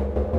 you